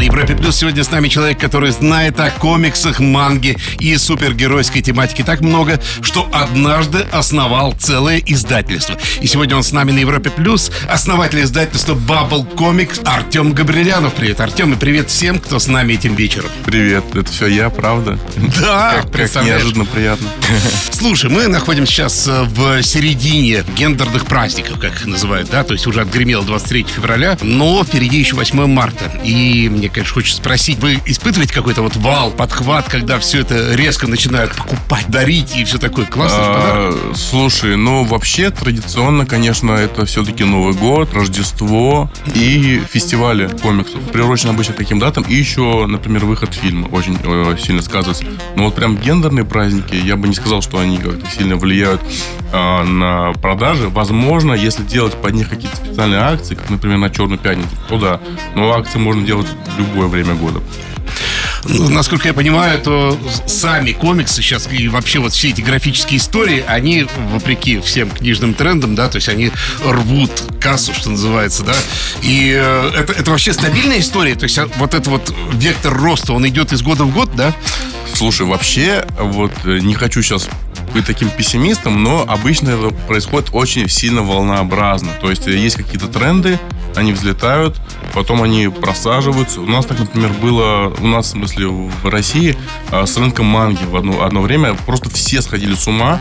На Европе Плюс сегодня с нами человек, который знает о комиксах, манге и супергеройской тематике так много, что однажды основал целое издательство. И сегодня он с нами на Европе Плюс, основатель издательства Bubble Comics Артем Габрилянов. Привет, Артем, и привет всем, кто с нами этим вечером. Привет, это все я, правда? Да, Как, как неожиданно приятно. Слушай, мы находимся сейчас э, в середине гендерных праздников, как их называют, да, то есть уже отгремело 23 февраля, но впереди еще 8 марта. И мне, конечно, хочется спросить, вы испытываете какой-то вот вал, подхват, когда все это резко начинают покупать, дарить и все такое? Классный подарок. А, слушай, ну вообще традиционно, конечно, это все-таки Новый год, Рождество и фестивали комиксов. Приурочены обычно к таким датам. И еще, например, выход фильма очень э, сильно сказывается. Но вот прям гендерные праздники, я бы не сказал, что они как-то сильно влияют а, на продажи. Возможно, если делать под них какие-то специальные акции, как, например, на Черную пятницу, то да. Но акции можно делать любое время года. Ну, Насколько я понимаю, то сами комиксы сейчас и вообще вот все эти графические истории, они, вопреки всем книжным трендам, да, то есть они рвут кассу, что называется, да, и э, это, это вообще стабильная история, то есть а, вот этот вот вектор роста, он идет из года в год, да? Слушай, вообще, вот э, не хочу сейчас быть таким пессимистом, но обычно это происходит очень сильно волнообразно. То есть э, есть какие-то тренды, они взлетают, потом они просаживаются. У нас так, например, было, у нас, в смысле, в России а, с рынком манги в одно, одно время просто все сходили с ума,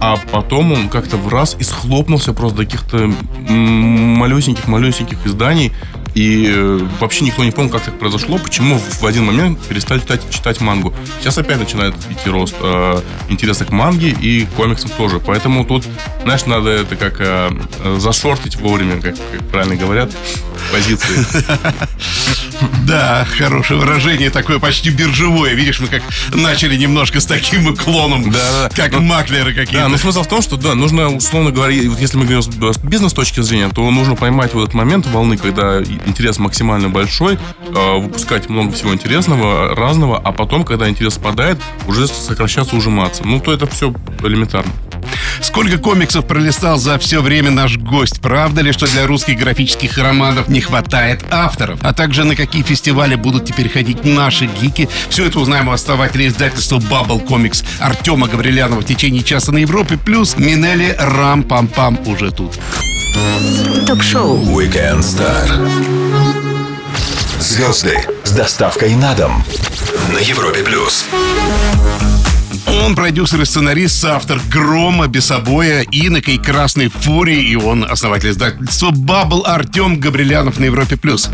а потом он как-то в раз и схлопнулся просто до каких-то малюсеньких-малюсеньких изданий. И э, вообще никто не понял, как так произошло, почему в один момент перестали читать, читать мангу. Сейчас опять начинает идти рост э, интереса к манге и комиксам тоже. Поэтому тут, знаешь, надо это как э, зашортить вовремя, как, как правильно говорят, позиции. Да, хорошее выражение такое, почти биржевое. Видишь, мы как начали немножко с таким уклоном, Да-да. как Ну, маклеры какие-то. Да, но смысл в том, что да, нужно, условно говоря, вот если мы говорим с с бизнес точки зрения, то нужно поймать вот этот момент волны, когда интерес максимально большой, э, выпускать много всего интересного, разного, а потом, когда интерес спадает, уже сокращаться, ужиматься. Ну, то это все элементарно. Сколько комиксов пролистал за все время наш гость? Правда ли, что для русских графических романов не хватает авторов? А также на какие фестивали будут теперь ходить наши гики? Все это узнаем у основателя издательства Bubble Comics Артема Гаврилянова в течение часа на Европе. Плюс Минели Рам-Пам-Пам уже тут. Ток-шоу Weekend Star. Звезды с доставкой на дом. На Европе Плюс. Он продюсер и сценарист, автор «Грома», «Бесобоя», «Инока» и «Красной фурии», и он основатель издательства «Бабл» Артем Габрилянов на Европе+. плюс.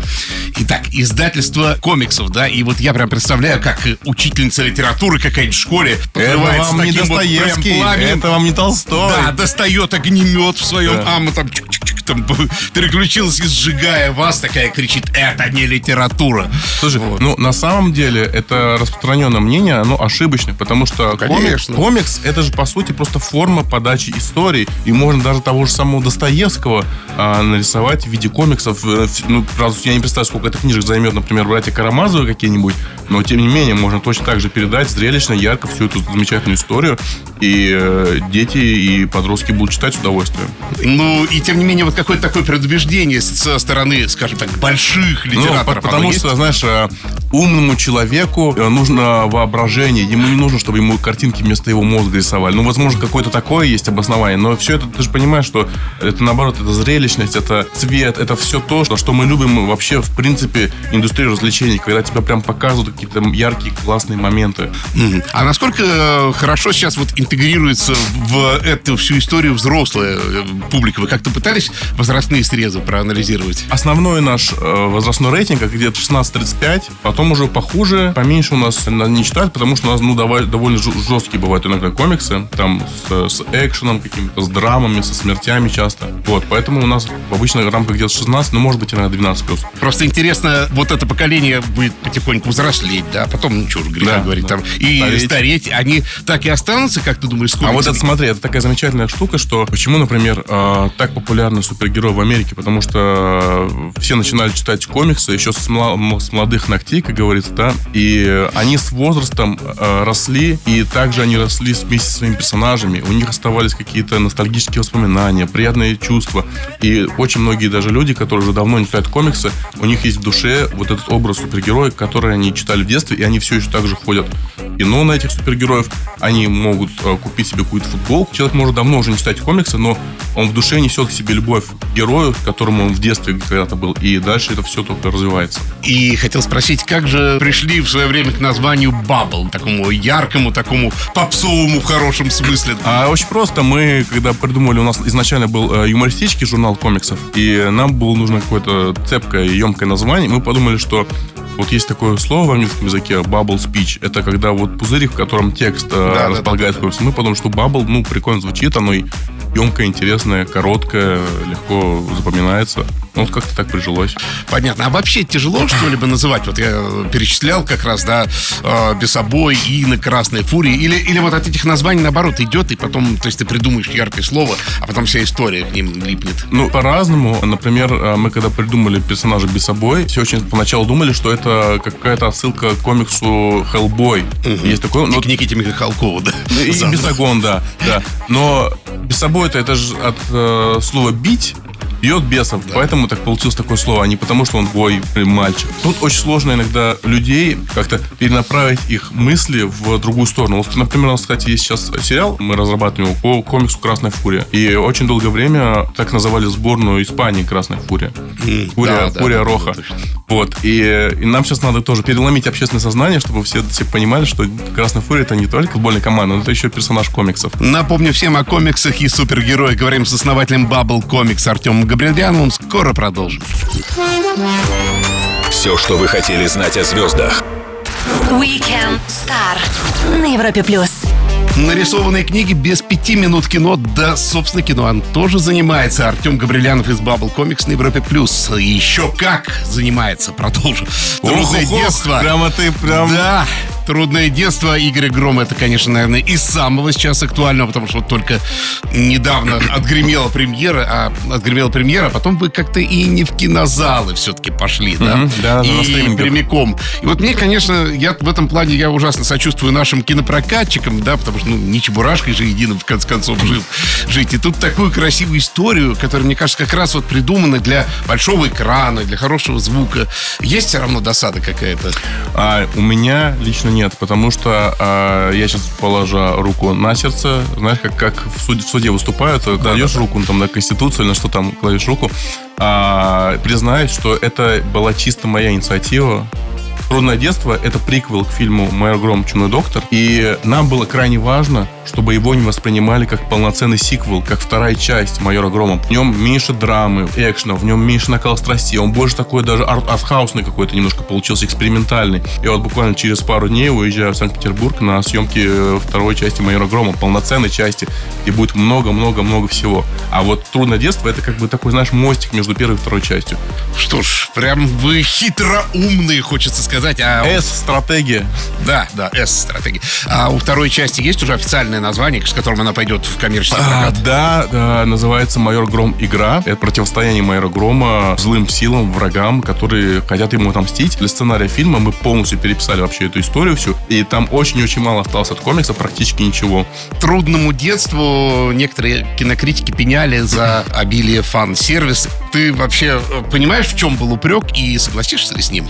Итак, издательство комиксов, да, и вот я прям представляю, как учительница литературы какая-нибудь в школе Это подрывается вам не таким вот прям пламенем. это вам не Толстой. Да, достает огнемет в своем Да. амо, там, чик-чик-чик, там переключилась и сжигая вас, такая кричит, это не литература. Слушай, ну на самом деле это распространенное мнение, оно ошибочное, потому что комикс, комикс это же по сути просто форма подачи истории, и можно даже того же самого Достоевского а, нарисовать в виде комиксов. Э, Ну, правда, я не представляю, сколько это книжек займет, например, братья Карамазовы какие-нибудь, но тем не менее можно точно так же передать зрелищно, ярко всю эту замечательную историю, и э, дети и подростки будут читать с удовольствием. Ну, и тем не менее, вот какое-то такое предубеждение со стороны, скажем так, больших Ну, литераторов. оно потому есть? что, знаешь, э, умному человеку э, нужно воображение. Ему не нужно, чтобы ему картинки вместо его мозга рисовали. Ну, возможно, какое-то такое есть обоснование. Но все это, ты же понимаешь, что это, наоборот, это зрелищность, это цвет, это все то, что, мы любим вообще, в принципе, индустрию развлечений, когда тебя прям показывают какие-то яркие, классные моменты. А насколько э, хорошо сейчас вот интегрируется в эту всю историю взрослая публика? Вы как-то пытались возрастные срезы проанализировать? Основной наш э, возрастной рейтинг где-то 16-35, потом уже похуже, поменьше у нас на- не читают, потому что у нас ну, давай- довольно жесткие бывают иногда комиксы, там с, с экшеном каким-то, с драмами, со смертями часто. Вот, поэтому у нас в обычной рамках где-то 16, но может быть иногда 12 плюс. Просто интересно, вот это поколение будет потихоньку взрослеть, да, потом, ну что уж греха Да, говорить, да. там, и Стареть. стареть. они так и останутся, как ты думаешь, сколько? А вот это, смотри, это такая замечательная штука, что почему, например, э, так популярны супергероев в Америке, потому что все начинали читать комиксы еще с, молодых ногтей, как говорится, да, и они с возрастом э, росли, и также они росли вместе со своими персонажами, у них оставались какие-то ностальгические воспоминания, приятные чувства, и очень многие даже люди, которые уже давно не читают комиксы, у них есть в душе вот этот образ супергероя, который они читали в детстве, и они все еще также ходят. В кино на этих супергероев, они могут э, купить себе какую-то футболку, человек может давно уже не читать комиксы, но он в душе несет к себе любовь герою, которому он в детстве когда-то был, и дальше это все только развивается. И хотел спросить, как же пришли в свое время к названию Бабл, такому яркому, такому попсовому в хорошем смысле? А очень просто. Мы, когда придумали, у нас изначально был э, юмористический журнал комиксов, и нам было нужно какое-то цепкое, емкое название. Мы подумали, что вот есть такое слово в английском языке bubble speech. Это когда вот пузырик, в котором текст э, Да, да, располагается. да, да. Мы подумали, что bubble, ну, прикольно звучит, оно и емкое, интересное, короткое, легко запоминается. Ну, вот как-то так прижилось. Понятно. А вообще тяжело что-либо называть? Вот я перечислял как раз, да, э, Бесобой, Инна, Красная Фурия. Или, или вот от этих названий, наоборот, идет, и потом, то есть ты придумаешь яркое слово, а потом вся история к ним липнет. Ну, по-разному. Например, э, мы когда придумали персонажа Бесобой, все очень поначалу думали, что это какая-то отсылка к комиксу Hellboy. Есть такой, ну, к Никите Михалкову, да? И Заодно. бесогон, да, да. Но без собой это, это же от э, слова бить бьет бесов. Поэтому так получилось такое слово, а не потому, что он бой мальчик. Тут очень сложно иногда людей как-то перенаправить их мысли в другую сторону. Вот, например, у нас, кстати, есть сейчас сериал, мы разрабатываем его по комиксу «Красная фурия». И очень долгое время так называли сборную Испании «Красная фурия». Фурия, да, да, фурия да, Роха. точно. Вот. И, и нам сейчас надо тоже переломить общественное сознание, чтобы все, все понимали, что Красная Фурия это не только футбольная команда, но это еще персонаж комиксов. Напомню всем о комиксах и супергероях. Говорим с основателем Bubble Comics Артемом Габриляновым. Скоро продолжим. Все, что вы хотели знать о звездах. Weekend Star на Европе плюс. Нарисованные книги без пяти минут кино, да, собственно, кино он тоже занимается. Артем Габрилянов из Bubble Comics на Европе Плюс. Еще как занимается, продолжу. Ох-ох-ох, детство. Прямо ты прям... Да, трудное детство Игоря Грома. Это, конечно, наверное, из самого сейчас актуального, потому что вот только недавно отгремела премьера, а отгремела премьера, а потом вы как-то и не в кинозалы все-таки пошли, да? Да, и прямиком. И вот мне, конечно, я в этом плане я ужасно сочувствую нашим кинопрокатчикам, да, потому что, ну, не чебурашкой же единым, в конце концов, жил, жить. И тут такую красивую историю, которая, мне кажется, как раз вот придумана для большого экрана, для хорошего звука. Есть все равно досада какая-то? А у меня лично нет, потому что а, я сейчас положа руку на сердце, знаешь, как, как в, суде, в суде выступают, кладешь руку ну, там, на Конституцию или на что там кладешь руку, а, признаюсь, что это была чисто моя инициатива. «Трудное детство» — это приквел к фильму «Майор Гром. Чумной доктор». И нам было крайне важно, чтобы его не воспринимали как полноценный сиквел, как вторая часть «Майора Грома». В нем меньше драмы, экшена, в нем меньше накала страстей. Он больше такой даже арт- артхаусный какой-то немножко получился, экспериментальный. И вот буквально через пару дней уезжаю в Санкт-Петербург на съемки э, второй части «Майора Грома», полноценной части, где будет много-много-много всего. А вот «Трудное детство» — это как бы такой, знаешь, мостик между первой и второй частью. Что ж, прям вы хитроумные, хочется сказать. А у- С-стратегия. Да, да, S-стратегия. А у второй части есть уже официальное название, с которым она пойдет в коммерческий А, прокат? да, да, называется «Майор Гром. Игра». Это противостояние Майора Грома злым силам, врагам, которые хотят ему отомстить. Для сценария фильма мы полностью переписали вообще эту историю всю. И там очень-очень мало осталось от комикса, практически ничего. Трудному детству некоторые кинокритики пеняли за обилие фан-сервиса. Ты вообще э, понимаешь, в чем был упрек и согласишься ли с ним?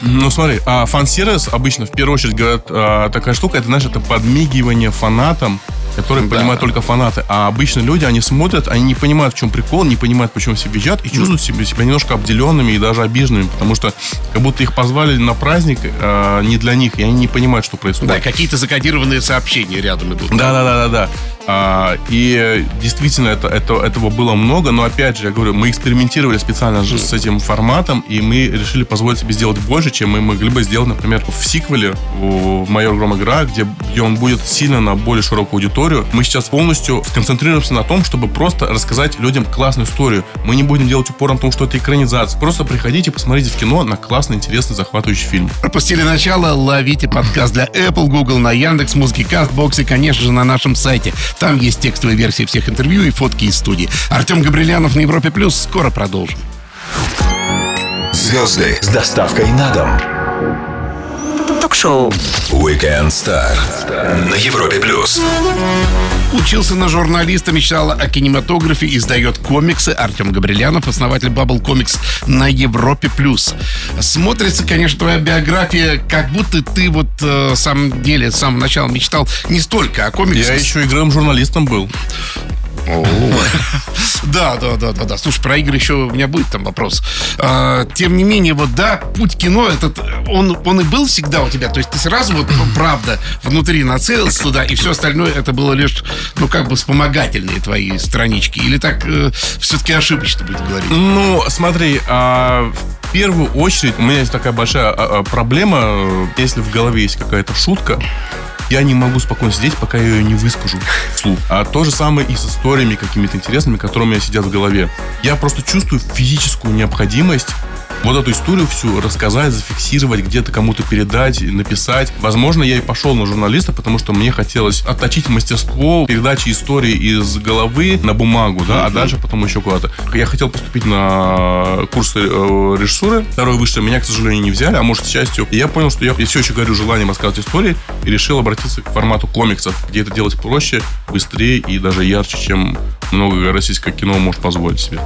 Ну, смотри, а фан-сервис обычно, в первую очередь, говорят, а, такая штука, это, знаешь, это подмигивание фанатам, которые Да. понимают только фанаты. А обычно люди, они смотрят, они не понимают, в чем прикол, не понимают, почему все визжат, и чувствуют себя, себя немножко обделенными и даже обиженными, потому что как будто их позвали на праздник а, не для них, и они не понимают, что происходит. Да, какие-то закодированные сообщения рядом идут. Да, да, да, да, да. А, и э, действительно это, это, этого было много, но опять же, я говорю, мы экспериментировали специально же с этим форматом, и мы решили позволить себе сделать больше, чем мы могли бы сделать, например, в сиквеле в «Майор Гром Игра», где, где он будет сильно на более широкую аудиторию. Мы сейчас полностью сконцентрируемся на том, чтобы просто рассказать людям классную историю. Мы не будем делать упор на том, что это экранизация. Просто приходите, посмотрите в кино на классный, интересный, захватывающий фильм. Пропустили начало, ловите подкаст для Apple, Google, на Яндекс, Музыки, Кастбокс и, конечно же, на нашем сайте Там есть текстовые версии всех интервью и фотки из студии. Артем Габрилянов на Европе Плюс. Скоро продолжим. Звезды с доставкой на дом. Ток-шоу. Weekend Star на Европе плюс. Учился на журналиста, мечтал о кинематографе, издает комиксы. Артем Габрилянов, основатель Bubble Comics на Европе+. плюс. Смотрится, конечно, твоя биография, как будто ты вот э, самом деле с самого начала мечтал не столько о комиксах. Я еще игровым журналистом был. Да, да, да, да, да. Слушай, про игры еще у меня будет там вопрос. А, тем не менее, вот да, путь кино этот, он, он и был всегда у тебя. То есть ты сразу вот ну, правда внутри нацелился туда, и все остальное это было лишь, ну как бы вспомогательные твои странички. Или так э, все-таки ошибочно будет говорить? Ну, смотри, а, в первую очередь у меня есть такая большая а, а, проблема, если в голове есть какая-то шутка, я не могу спокойно сидеть, пока я ее не выскажу вслух. А то же самое и с историями какими-то интересными, которые у меня сидят в голове. Я просто чувствую физическую необходимость вот эту историю всю рассказать, зафиксировать, где-то кому-то передать, написать. Возможно, я и пошел на журналиста, потому что мне хотелось отточить мастерство передачи истории из головы на бумагу, да, а дальше потом еще куда-то. Я хотел поступить на курсы э, режиссуры, второй высшее, меня, к сожалению, не взяли, а может, к счастью. И я понял, что я, я все еще горю желанием рассказывать истории и решил обратиться к формату комиксов, где это делать проще, быстрее и даже ярче, чем много российское кино может позволить себе.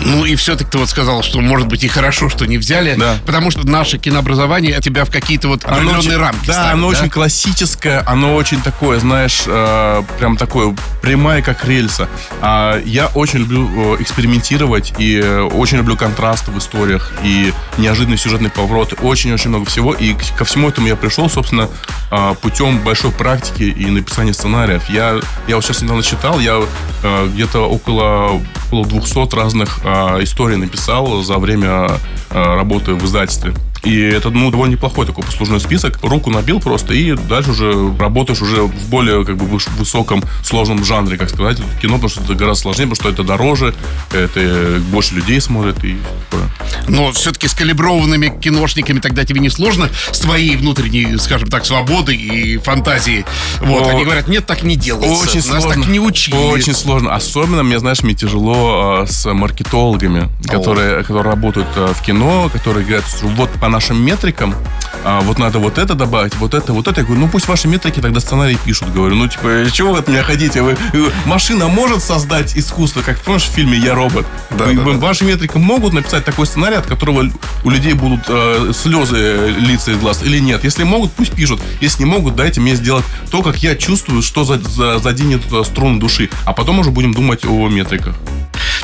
Ну и все-таки ты вот сказал, что может быть и хорошо, что не взяли, Да. потому что наше кинообразование тебя в какие-то вот определенные очень- рамки Да, ставит, оно очень классическое, оно очень такое, знаешь, э, прям такое прямая, как рельса. А я очень люблю э, экспериментировать и э, очень люблю контрасты в историях и неожиданные сюжетные повороты. Очень-очень много всего. И ко всему этому я пришел, собственно, э, путем большой практики и написания сценариев. Я, я вот сейчас недавно читал, я э, где-то около, около 200 разных э, историй написал за время э, работы в издательстве. И это, ну, довольно неплохой такой послужной список. Руку набил просто, и дальше уже работаешь уже в более, как бы, высоком, сложном жанре, как сказать, кино, потому что это гораздо сложнее, потому что это дороже, это больше людей смотрит и такое. Но все-таки с калиброванными киношниками тогда тебе не сложно с твоей внутренней, скажем так, свободой и фантазией. Вот, О, они говорят, нет, так не делается. Очень Нас сложно. так не учили. Очень сложно. Особенно, мне, знаешь, мне тяжело э, с маркетологами, которые, которые работают э, в кино, которые говорят, вот по нашим метрикам а, вот надо вот это добавить, вот это, вот это. Я говорю, ну пусть ваши метрики тогда сценарий пишут. Говорю, ну типа, чего вы от меня хотите? Вы, вы- машина может создать искусство, как помнишь в фильме «Я робот». Да, Вы- да, вы- да. Ваши метрики могут написать такой сценарий, от которого у людей будут э, слезы литься из глаз или нет? Если могут, пусть пишут. Если не могут, дайте мне сделать то, как я чувствую, что за, за- заденет э, струну души. А потом уже будем думать о метриках.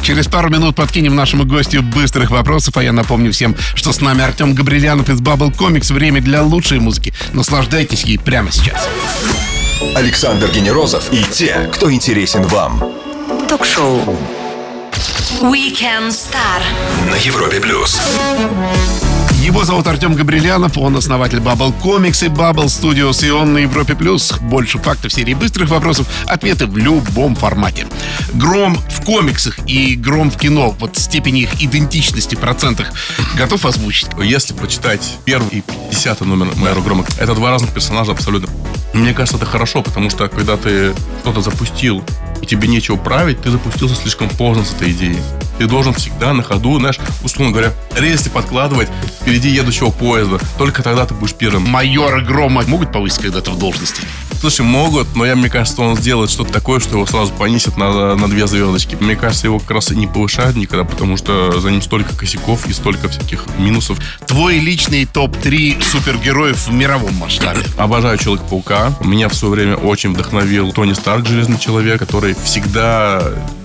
Через пару минут подкинем нашему гостю быстрых вопросов, а я напомню всем, что с нами Артем Габрилянов из Bubble Comics. Время для лучшей музыки. Наслаждайтесь ей прямо сейчас. Александр Генерозов и те, кто интересен вам Ток-шоу. Weekend Star. на Европе плюс. Его зовут Артем Габрилянов, он основатель Bubble Comics и Bubble Studios, и он на Европе Плюс. Больше фактов серии быстрых вопросов, ответы в любом формате. Гром в комиксах и гром в кино, вот степени их идентичности в процентах, готов озвучить? Если почитать первый и 50 номер Майора Грома, это два разных персонажа абсолютно. Мне кажется, это хорошо, потому что когда ты что-то запустил, и тебе нечего править, ты запустился слишком поздно с этой идеей. Ты должен всегда на ходу, знаешь, условно говоря, рельсы подкладывать впереди едущего поезда. Только тогда ты будешь первым. Майора Грома могут повысить когда-то в должности? Слушай, могут, но я, мне кажется, он сделает что-то такое, что его сразу понесет на, на две звездочки. Мне кажется, его как раз и не повышают никогда, потому что за ним столько косяков и столько всяких минусов. Твой личный топ-3 супергероев в мировом масштабе. Обожаю Человека-паука. Меня в свое время очень вдохновил Тони Старк, Железный Человек, который всегда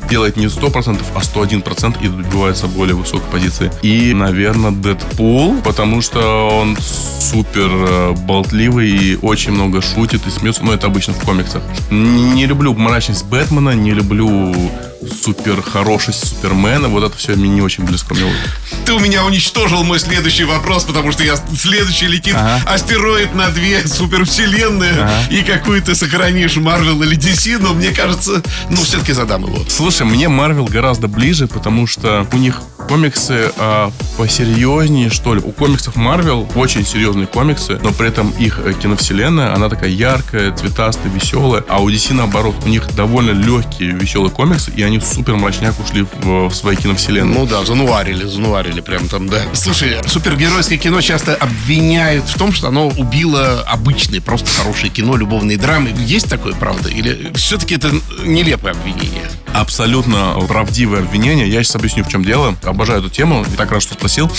делает не 100%, а 101% и добивается более высокой позиции. И, наверное, Дэдпул, потому что он супер э, болтливый и очень много шутит и смеется. Ну, это обычно в комиксах. Не люблю мрачность Бэтмена, не люблю супер хорошесть Супермена. Вот это все мне не очень близко. Мне вот- Ты у меня уничтожил мой следующий вопрос, потому что я следующий летит Ага. астероид на две супервселенные, и какую ты сохранишь, Марвел или DC, но мне кажется, ну, все-таки задам его. Слушай, мне Марвел гораздо ближе, потому что у них комиксы а, посерьезнее, что ли. У комиксов Marvel очень серьезные комиксы, но при этом их э, киновселенная, она такая яркая, цветастая, веселая. А у DC наоборот, у них довольно легкие, веселые комиксы, и они супер мрачняк ушли в, в свои киновселенные. Ну да, зануарили, зануарили прям там, да. Слушай, супергеройское кино часто обвиняют в том, что оно убило обычное, просто хорошее кино, любовные драмы. Есть такое, правда? Или все-таки это нелепое обвинение? Абсолютно правдивое обвинение. Я сейчас объясню, в чем дело. Обожаю эту тему. И так рад, что спросил.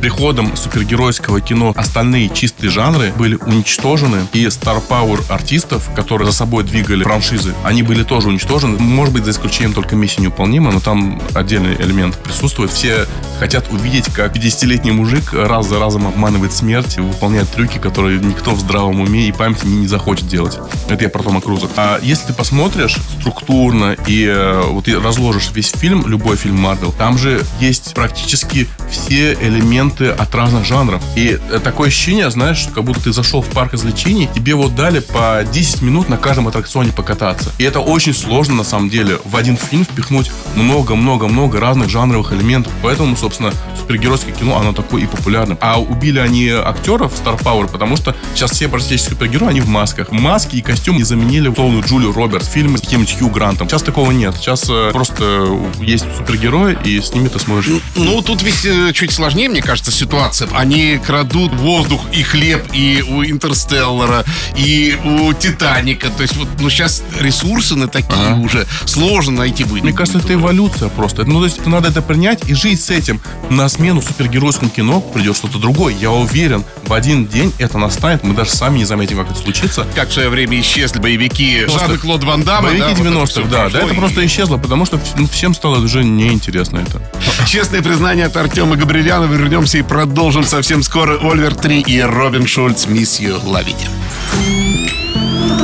Приходом супергеройского кино остальные чистые жанры были уничтожены. И Star Power артистов, которые за собой двигали франшизы, они были тоже уничтожены. Может быть, за исключением только миссии неуполнима, но там отдельный элемент присутствует. Все хотят увидеть, как 50-летний мужик раз за разом обманывает смерть выполняет трюки, которые никто в здравом уме и памяти не захочет делать. Это я про Тома Круза. А если ты посмотришь структурно и э, вот разложишь весь фильм, любой фильм Марвел, там же есть практически все элементы от разных жанров. И э, такое ощущение, знаешь, как будто ты зашел в парк развлечений, тебе вот дали по 10 минут на каждом аттракционе покататься. И это очень сложно, на самом деле, в один фильм впихнуть много-много-много разных жанровых элементов. Поэтому, собственно, супергеройское кино, оно такое и популярное. А убили они актеров Star Power, потому что сейчас все практически супергерои, они в масках. Маски и костюм не заменили условную Джулию Робертс, фильмы с каким-нибудь Хью Грантом. Сейчас такого нет. Сейчас э, просто есть супергерои, и с ними ты смотришь. Ну, тут ведь э, чуть сложнее, мне кажется, ситуация. Они крадут воздух и хлеб и у Интерстеллара, и у Титаника. То есть вот, ну, сейчас ресурсы на такие ага. уже сложно найти будет. Мне кажется, это эволюция просто. Ну, то есть надо это принять и жить с этим. На смену супергеройскому кино придет что-то другое. Я уверен, в один день это настанет. Мы даже сами не заметим, как это случится. Как в свое время исчезли боевики Жана Клод Ван Дамма. Боевики да, 90-х, вот да. Да, это просто исчезло, потому что ну, всем стало уже неинтересно это. Честное признание от Артема Габрилянова. Вернемся и продолжим совсем скоро. Ольвер 3 и Робин Шульц «Miss You, ловите».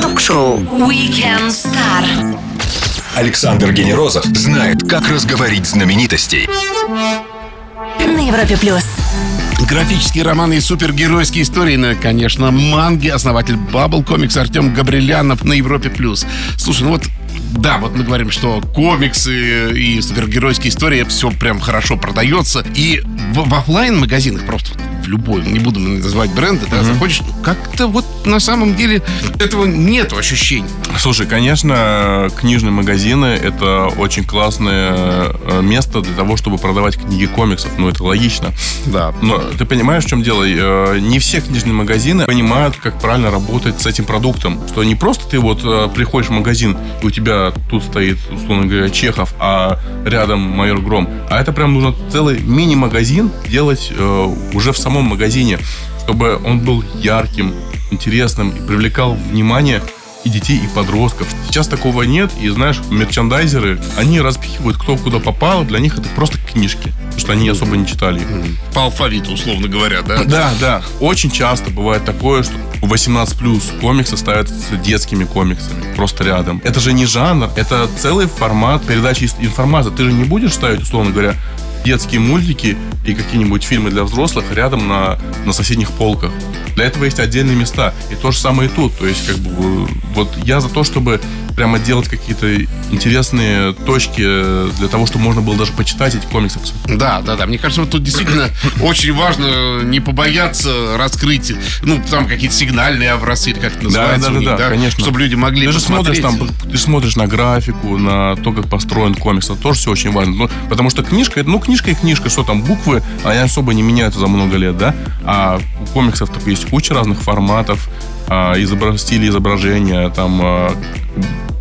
Ток-шоу Weekend Star. Александр Генерозов знает, как разговорить знаменитостей. На Европе Плюс. Графические романы и супергеройские истории, ну, конечно, манги, основатель Bubble Comics Артем Габрилянов на Европе+. плюс. Слушай, ну вот да, вот мы говорим, что комиксы и супергеройские истории все прям хорошо продается. И в, в офлайн магазинах просто в любой, не буду называть бренды, да, угу. заходишь, как-то вот на самом деле этого нет ощущений. Слушай, конечно, книжные магазины это очень классное э, место для того, чтобы продавать книги комиксов. Ну, это логично. Да. Но ты понимаешь, в чем дело? Э, не все книжные магазины понимают, как правильно работать с этим продуктом. Что не просто ты вот э, приходишь в магазин, и у тебя тут стоит, условно говоря, Чехов, а рядом майор Гром. А это прям нужно целый мини-магазин делать уже в самом самом магазине, чтобы он был ярким, интересным и привлекал внимание и детей, и подростков. Сейчас такого нет, и знаешь, мерчандайзеры, они распихивают кто куда попало, для них это просто книжки, потому что они особо не читали их. По алфавиту, условно говоря, да? Да, да. Очень часто бывает такое, что 18 плюс комиксы ставят с детскими комиксами, просто рядом. Это же не жанр, это целый формат передачи информации. Ты же не будешь ставить, условно говоря, детские мультики и какие-нибудь фильмы для взрослых рядом на, на соседних полках. Для этого есть отдельные места. И то же самое и тут. То есть, как бы, вот я за то, чтобы прямо делать какие-то интересные точки для того, чтобы можно было даже почитать эти комиксы. Да, да, да. Мне кажется, вот тут действительно очень важно не побояться раскрыть, ну, там какие-то сигнальные образцы, или как это называется да, да, них, да, да, конечно. Чтобы люди могли ты же смотришь там, ты смотришь на графику, на то, как построен комикс. Это тоже все очень важно. Ну, потому что книжка, ну, книжка и книжка, что там, буквы, они особо не меняются за много лет, да? А у комиксов так есть куча разных форматов, а, изобра... стили изображения, там, а,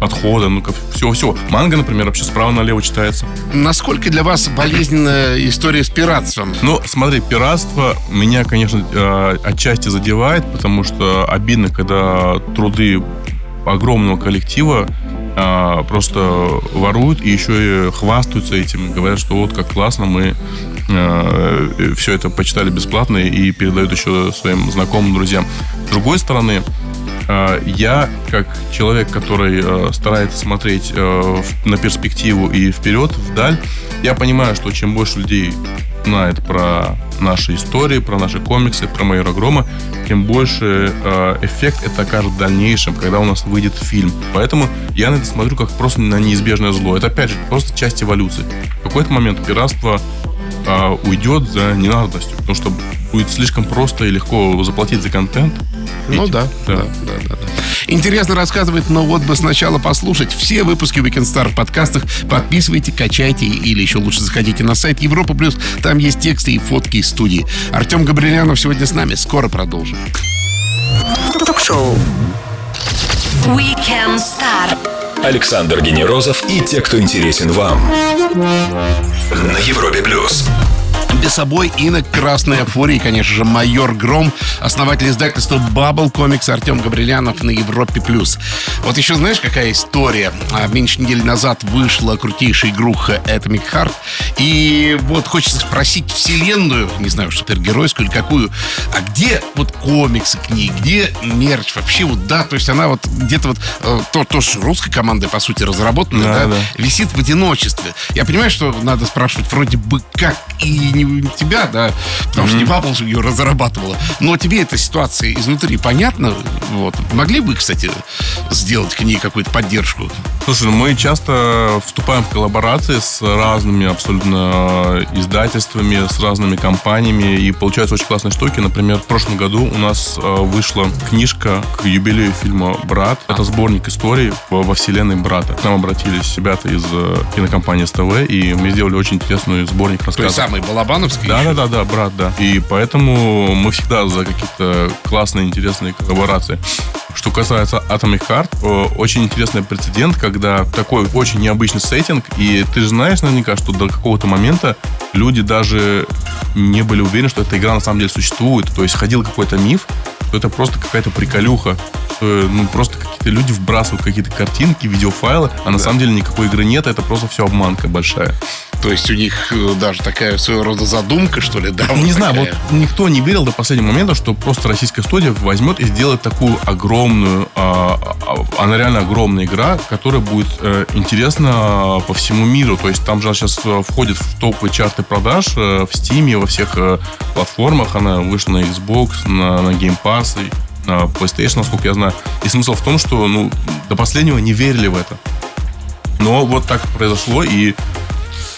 подхода, ну, все-все. Манга, например, вообще справа налево читается. Насколько для вас болезненная история с пиратством? Ну, смотри, пиратство меня, конечно, а, отчасти задевает, потому что обидно, когда труды огромного коллектива просто воруют и еще и хвастаются этим, говорят, что вот как классно мы э, все это почитали бесплатно и передают еще своим знакомым, друзьям. С другой стороны, э, я, как человек, который э, старается смотреть э, на перспективу и вперед, вдаль, я понимаю, что чем больше людей знает про наши истории, про наши комиксы, про майора Грома, тем больше э, эффект это окажет в дальнейшем, когда у нас выйдет фильм. Поэтому я на это смотрю как просто на неизбежное зло. Это опять же просто часть эволюции. В какой-то момент пиратство а, уйдет за ненадобностью, потому что будет слишком просто и легко заплатить за контент. Ну Ведь- да, да, да, да, да. Интересно рассказывает, но вот бы сначала послушать все выпуски Weekend Star в подкастах. Подписывайте, качайте или еще лучше заходите на сайт Европа Плюс. Там есть тексты и фотки из студии. Артем Габрилянов сегодня с нами. Скоро продолжим. Ток-шоу. Weekend Star. Александр Генерозов и те, кто интересен вам. На Европе плюс. Без собой и на Красной Афоре, и, конечно же, майор Гром, основатель издательства Bubble Comics Артем Габрилянов на Европе+. плюс. Вот еще знаешь, какая история? А, Меньше недели назад вышла крутейшая игруха Atomic Heart, и вот хочется спросить вселенную, не знаю, супергеройскую или какую, а где вот комиксы к ней, где мерч вообще вот, да, то есть она вот где-то вот, э, то, тоже русской командой, по сути, разработана, Да, да, да. висит в одиночестве. Я понимаю, что надо спрашивать вроде бы как и не тебя, да, потому что не Bubble же ее разрабатывала. Но тебе эта ситуация изнутри понятна? Вот. Могли бы, кстати, сделать к ней какую-то поддержку? Слушай, ну мы часто вступаем в коллаборации с разными абсолютно издательствами, с разными компаниями, и получаются очень классные штуки. Например, в прошлом году у нас э, вышла книжка к юбилею фильма «Брат». Это сборник историй во вселенной «Брата». К нам обратились ребята из э, кинокомпании СТВ, и мы сделали очень интересный сборник То есть рассказов. самый Балабановский? Да, еще? да, да, да, брат, да. И поэтому мы всегда за какие-то классные, интересные коллаборации. Что касается Atomic Heart, э, очень интересный прецедент, когда такой очень необычный сеттинг, и ты же знаешь наверняка, что до какого-то момента люди даже не были уверены, что эта игра на самом деле существует. То есть ходил какой-то миф, что это просто какая-то приколюха, что ну, просто какие-то люди вбрасывают какие-то картинки, видеофайлы, а на самом деле никакой игры нет, это просто все обманка большая. То есть у них э, даже такая своего рода задумка, что ли, да? Не знаю, вот никто не верил до последнего момента, что просто российская студия возьмет и сделает такую огромную, а, а, она реально огромная игра, которая будет э, интересна по всему миру. То есть там же она сейчас э, входит в топовые чарты продаж в Steam, во всех платформах. Она вышла на Xbox, на, на Game Pass на PlayStation, насколько я знаю. И смысл в том, что ну, до последнего не верили в это. Но вот так произошло, и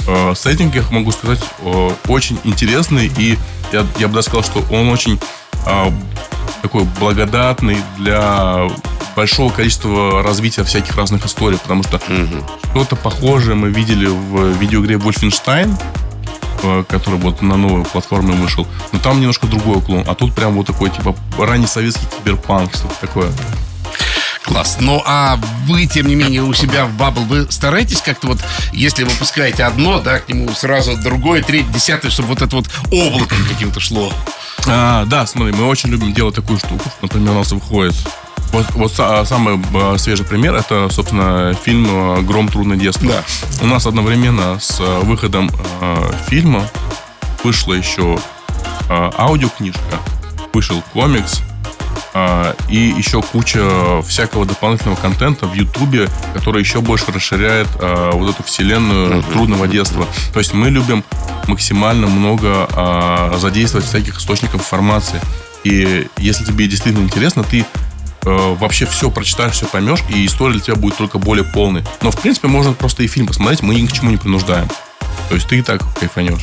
э, сеттинг, я могу сказать, э, очень интересный, и я, я бы даже сказал, что он очень э, такой благодатный для большого количества развития всяких разных историй, потому что что-то похожее мы видели в видеоигре Wolfenstein, э, который вот на новой платформе вышел, но там немножко другой уклон, а тут прям вот такой, типа, ранний советский киберпанк, что-то такое. Класс. Ну, а вы, тем не менее, у себя в Bubble, вы стараетесь как-то вот, если выпускаете одно, да, к нему сразу другое, третье, десятое, чтобы вот это вот облаком каким-то шло? А, да, смотри, мы очень любим делать такую штуку. Например, у нас выходит вот, вот са- самый э, свежий пример это, собственно, фильм э, Гром трудное детство. Да. У нас одновременно с э, выходом э, фильма вышла еще э, аудиокнижка, вышел комикс, и еще куча всякого дополнительного контента в Ютубе, который еще больше расширяет э, вот эту вселенную трудного детства. То есть мы любим максимально много э, задействовать всяких источников информации. И если тебе действительно интересно, ты э, вообще все прочитаешь, все поймешь, и история для тебя будет только более полной. Но, в принципе, можно просто и фильм посмотреть, мы ни к чему не принуждаем. То есть ты и так кайфанешь.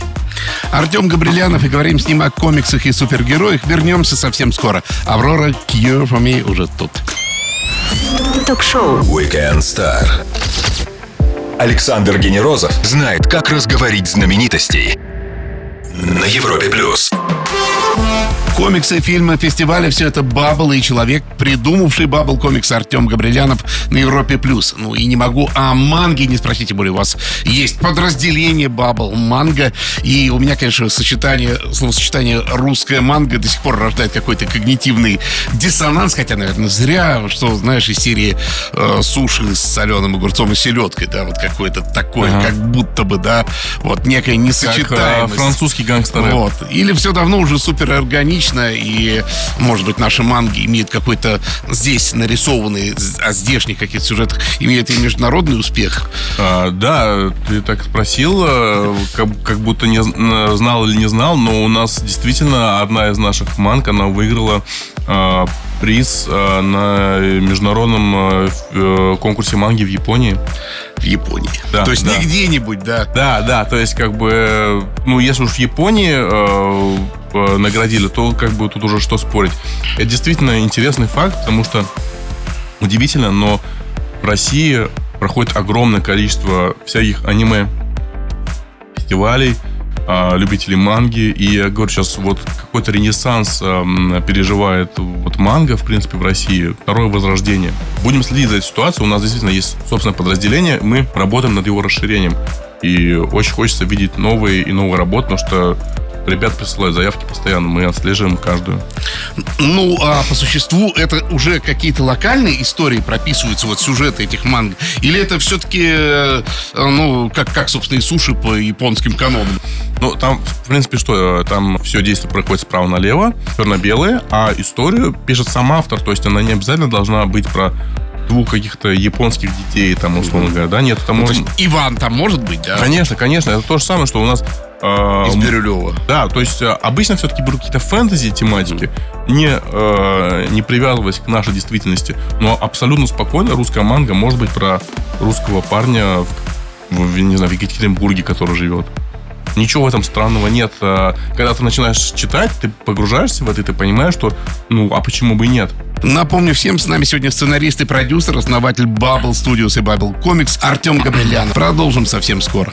Артем Габрилянов, и говорим с ним о комиксах и супергероях. Вернемся совсем скоро. Аврора Cure for Me уже тут. Ток-шоу. Weekend Star. Александр Генерозов знает, как разговорить знаменитостей. На Европе плюс. Комиксы, фильмы, фестивали, все это Баббл и человек, придумавший Баббл комикс Артем Габрилянов на Европе+. плюс. Ну и не могу о манге не спросить, тем более у вас есть подразделение Баббл, манга. И у меня, конечно, сочетание, словосочетание русская манга до сих пор рождает какой-то когнитивный диссонанс, хотя, наверное, зря, что, знаешь, из серии э, суши с соленым огурцом и селедкой, да, вот какое-то такое, Ага. как будто бы, да, вот некая Как э, несочетаемость. французский гангстер. Вот. Или все давно уже супер органично, и, может быть, наши манги имеют какой-то здесь нарисованный, а здешних каких-то сюжетах имеют и международный успех. А, да, ты так спросил, э, как, как будто не зн- знал или не знал, но у нас действительно одна из наших манг, она выиграла э, приз э, на международном э, э, конкурсе манги в Японии. В Японии. Да, То есть да. не где-нибудь, да. Да, да, то есть как бы, э, ну, если уж в Японии э, э, наградили, то как бы тут уже что спорить. Это действительно интересный факт, потому что удивительно, но в России проходит огромное количество всяких аниме фестивалей, а, любителей манги. И я говорю, сейчас вот какой-то ренессанс переживает вот манга, в принципе, в России. Второе возрождение. Будем следить за этой ситуацией. У нас действительно есть собственное подразделение. Мы работаем над его расширением. И очень хочется видеть новые и новые работы, потому что ребят присылают заявки постоянно. Мы отслеживаем каждую. Ну, а по существу это уже какие-то локальные истории прописываются, вот сюжеты этих манг? Или это все-таки, э, ну, как, как, собственно, и суши по японским канонам? Ну, там, в принципе, что? э, Там все действие проходит справа налево, черно-белое, а историю пишет сам автор, то есть она не обязательно должна быть про двух каких-то японских детей, там, условно говоря, да? Нет, там Ну, есть Иван там может быть, да? Конечно, конечно, это то же самое, что у нас... э, Из Бирюлева. Да, то есть э, обычно все-таки берут какие-то фэнтези тематики, не, э, не привязываясь к нашей действительности, но абсолютно спокойно русская манга может быть про русского парня в, в, не знаю, в Екатеринбурге, который живет. Ничего в этом странного нет. Э, Когда ты начинаешь читать, ты погружаешься в это, и ты понимаешь, что, ну, а почему бы и нет? Напомню всем, с нами сегодня сценарист и продюсер, основатель Bubble Studios и Bubble Comics Артем Габрилян. Продолжим совсем скоро.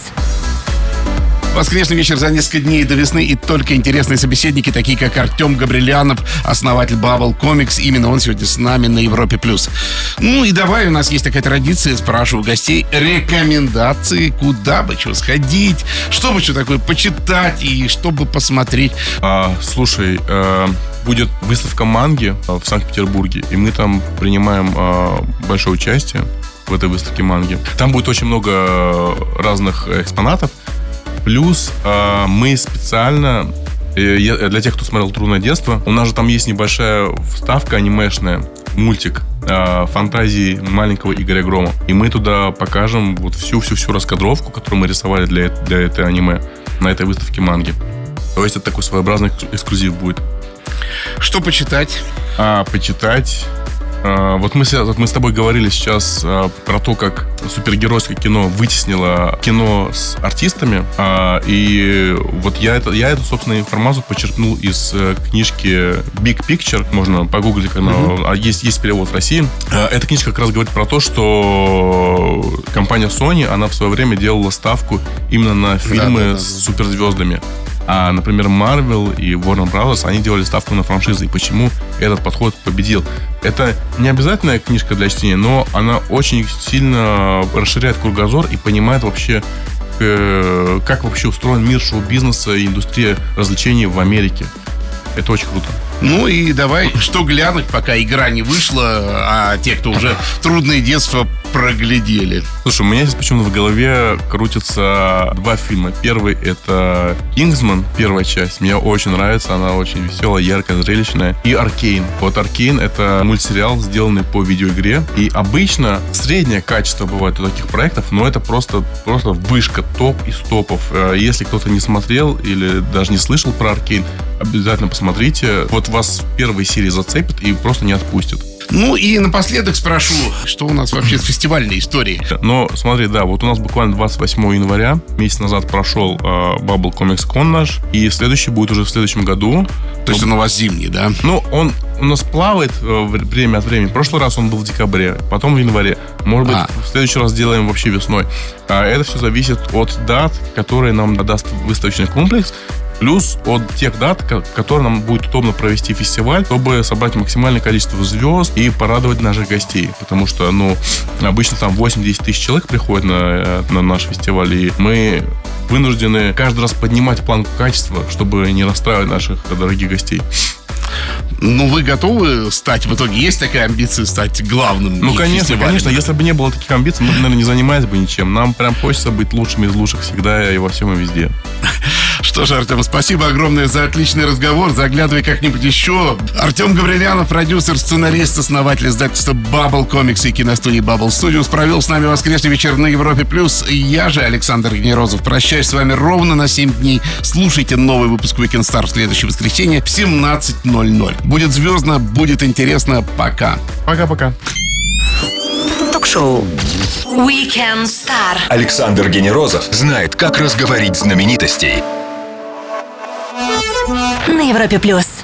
Воскресный вечер за несколько дней до весны и только интересные собеседники, такие как Артем Габрилянов, основатель Bubble Comics. Именно он сегодня с нами на Европе+. плюс. Ну и давай, у нас есть такая традиция, спрашиваю гостей рекомендации, куда бы что сходить, что бы что такое почитать и что бы посмотреть. А, слушай, э, будет выставка манги э, в Санкт-Петербурге, и мы там принимаем э, большое участие в этой выставке манги. Там будет очень много э, разных экспонатов. Плюс э, мы специально э, для тех, кто смотрел «Трудное детство», у нас же там есть небольшая вставка анимешная, мультик э, фантазии маленького Игоря Грома. И мы туда покажем вот всю-всю-всю раскадровку, которую мы рисовали для, для этой аниме на этой выставке манги. То есть это такой своеобразный экс- эксклюзив будет. Что почитать? А, почитать. А, вот мы, с- вот мы с тобой говорили сейчас а, про то, как супергеройское кино вытеснило кино с артистами. А, и вот я, это, я эту, собственно, информацию почерпнул из э, книжки Big Picture. Можно погуглить, она, а есть, есть перевод в России. Эта книжка как раз говорит про то, что компания Sony, она в свое время делала ставку именно на фильмы да, да, с да. суперзвездами. А, например, Marvel и Warner Bros. они делали ставку на франшизы. И почему этот подход победил? Это не обязательная книжка для чтения, но она очень сильно расширяет кругозор и понимает вообще, э, как вообще устроен мир шоу-бизнеса и индустрия развлечений в Америке. Это очень круто. Ну и давай, что глянуть, пока игра не вышла, а те, кто уже трудное детство проглядели. Слушай, у меня сейчас почему-то в голове крутятся два фильма. Первый это «Kingsman», первая часть. Мне очень нравится, она очень веселая, яркая, зрелищная. И «Arcane». Вот «Arcane» — это мультсериал, сделанный по видеоигре. И обычно среднее качество бывает у таких проектов, но это просто, просто вышка, топ из топов. Э, Если кто-то не смотрел или даже не слышал про «Arcane», обязательно посмотрите. Вот вас первые серии зацепит и просто не отпустит. Ну и напоследок спрошу, что у нас вообще с фестивальной историей? Но смотри, да, вот у нас буквально 28 января, месяц назад прошел э, Bubble Comics Con наш, и следующий будет уже в следующем году. То есть он у вас зимний, да? Ну, он у нас плавает э, время от времени. В прошлый раз он был в декабре, потом в январе. Может быть, А. в следующий раз сделаем вообще весной. А это все зависит от дат, которые нам даст выставочный комплекс, плюс от тех дат, ко- которые нам будет удобно провести фестиваль, чтобы собрать максимальное количество звезд и порадовать наших гостей. Потому что, ну, обычно там 8-10 тысяч человек приходят на, э, на наш фестиваль, и мы вынуждены каждый раз поднимать планку качества, чтобы не расстраивать наших дорогих гостей. Ну, вы готовы стать, в итоге есть такая амбиция стать главным Ну, конечно, фестивалем? конечно. Если бы не было таких амбиций, мы наверное, не занимались бы ничем. Нам прям хочется быть лучшими из лучших всегда и во всем и везде. Что ж, Артем, спасибо огромное за отличный разговор. Заглядывай как-нибудь еще. Артем Гаврилянов, продюсер, сценарист, основатель издательства Bubble Comics и киностудии Bubble Studios, провел с нами воскресный вечер на Европе+. плюс. Я же, Александр Генерозов, прощаюсь с вами ровно на 7 дней. Слушайте новый выпуск Weekend Star в следующее воскресенье в 17.00. Будет звездно, будет интересно. Пока. Пока-пока. Ток-шоу Weekend Star. Александр Генерозов знает, как разговорить знаменитостей. На Европе плюс.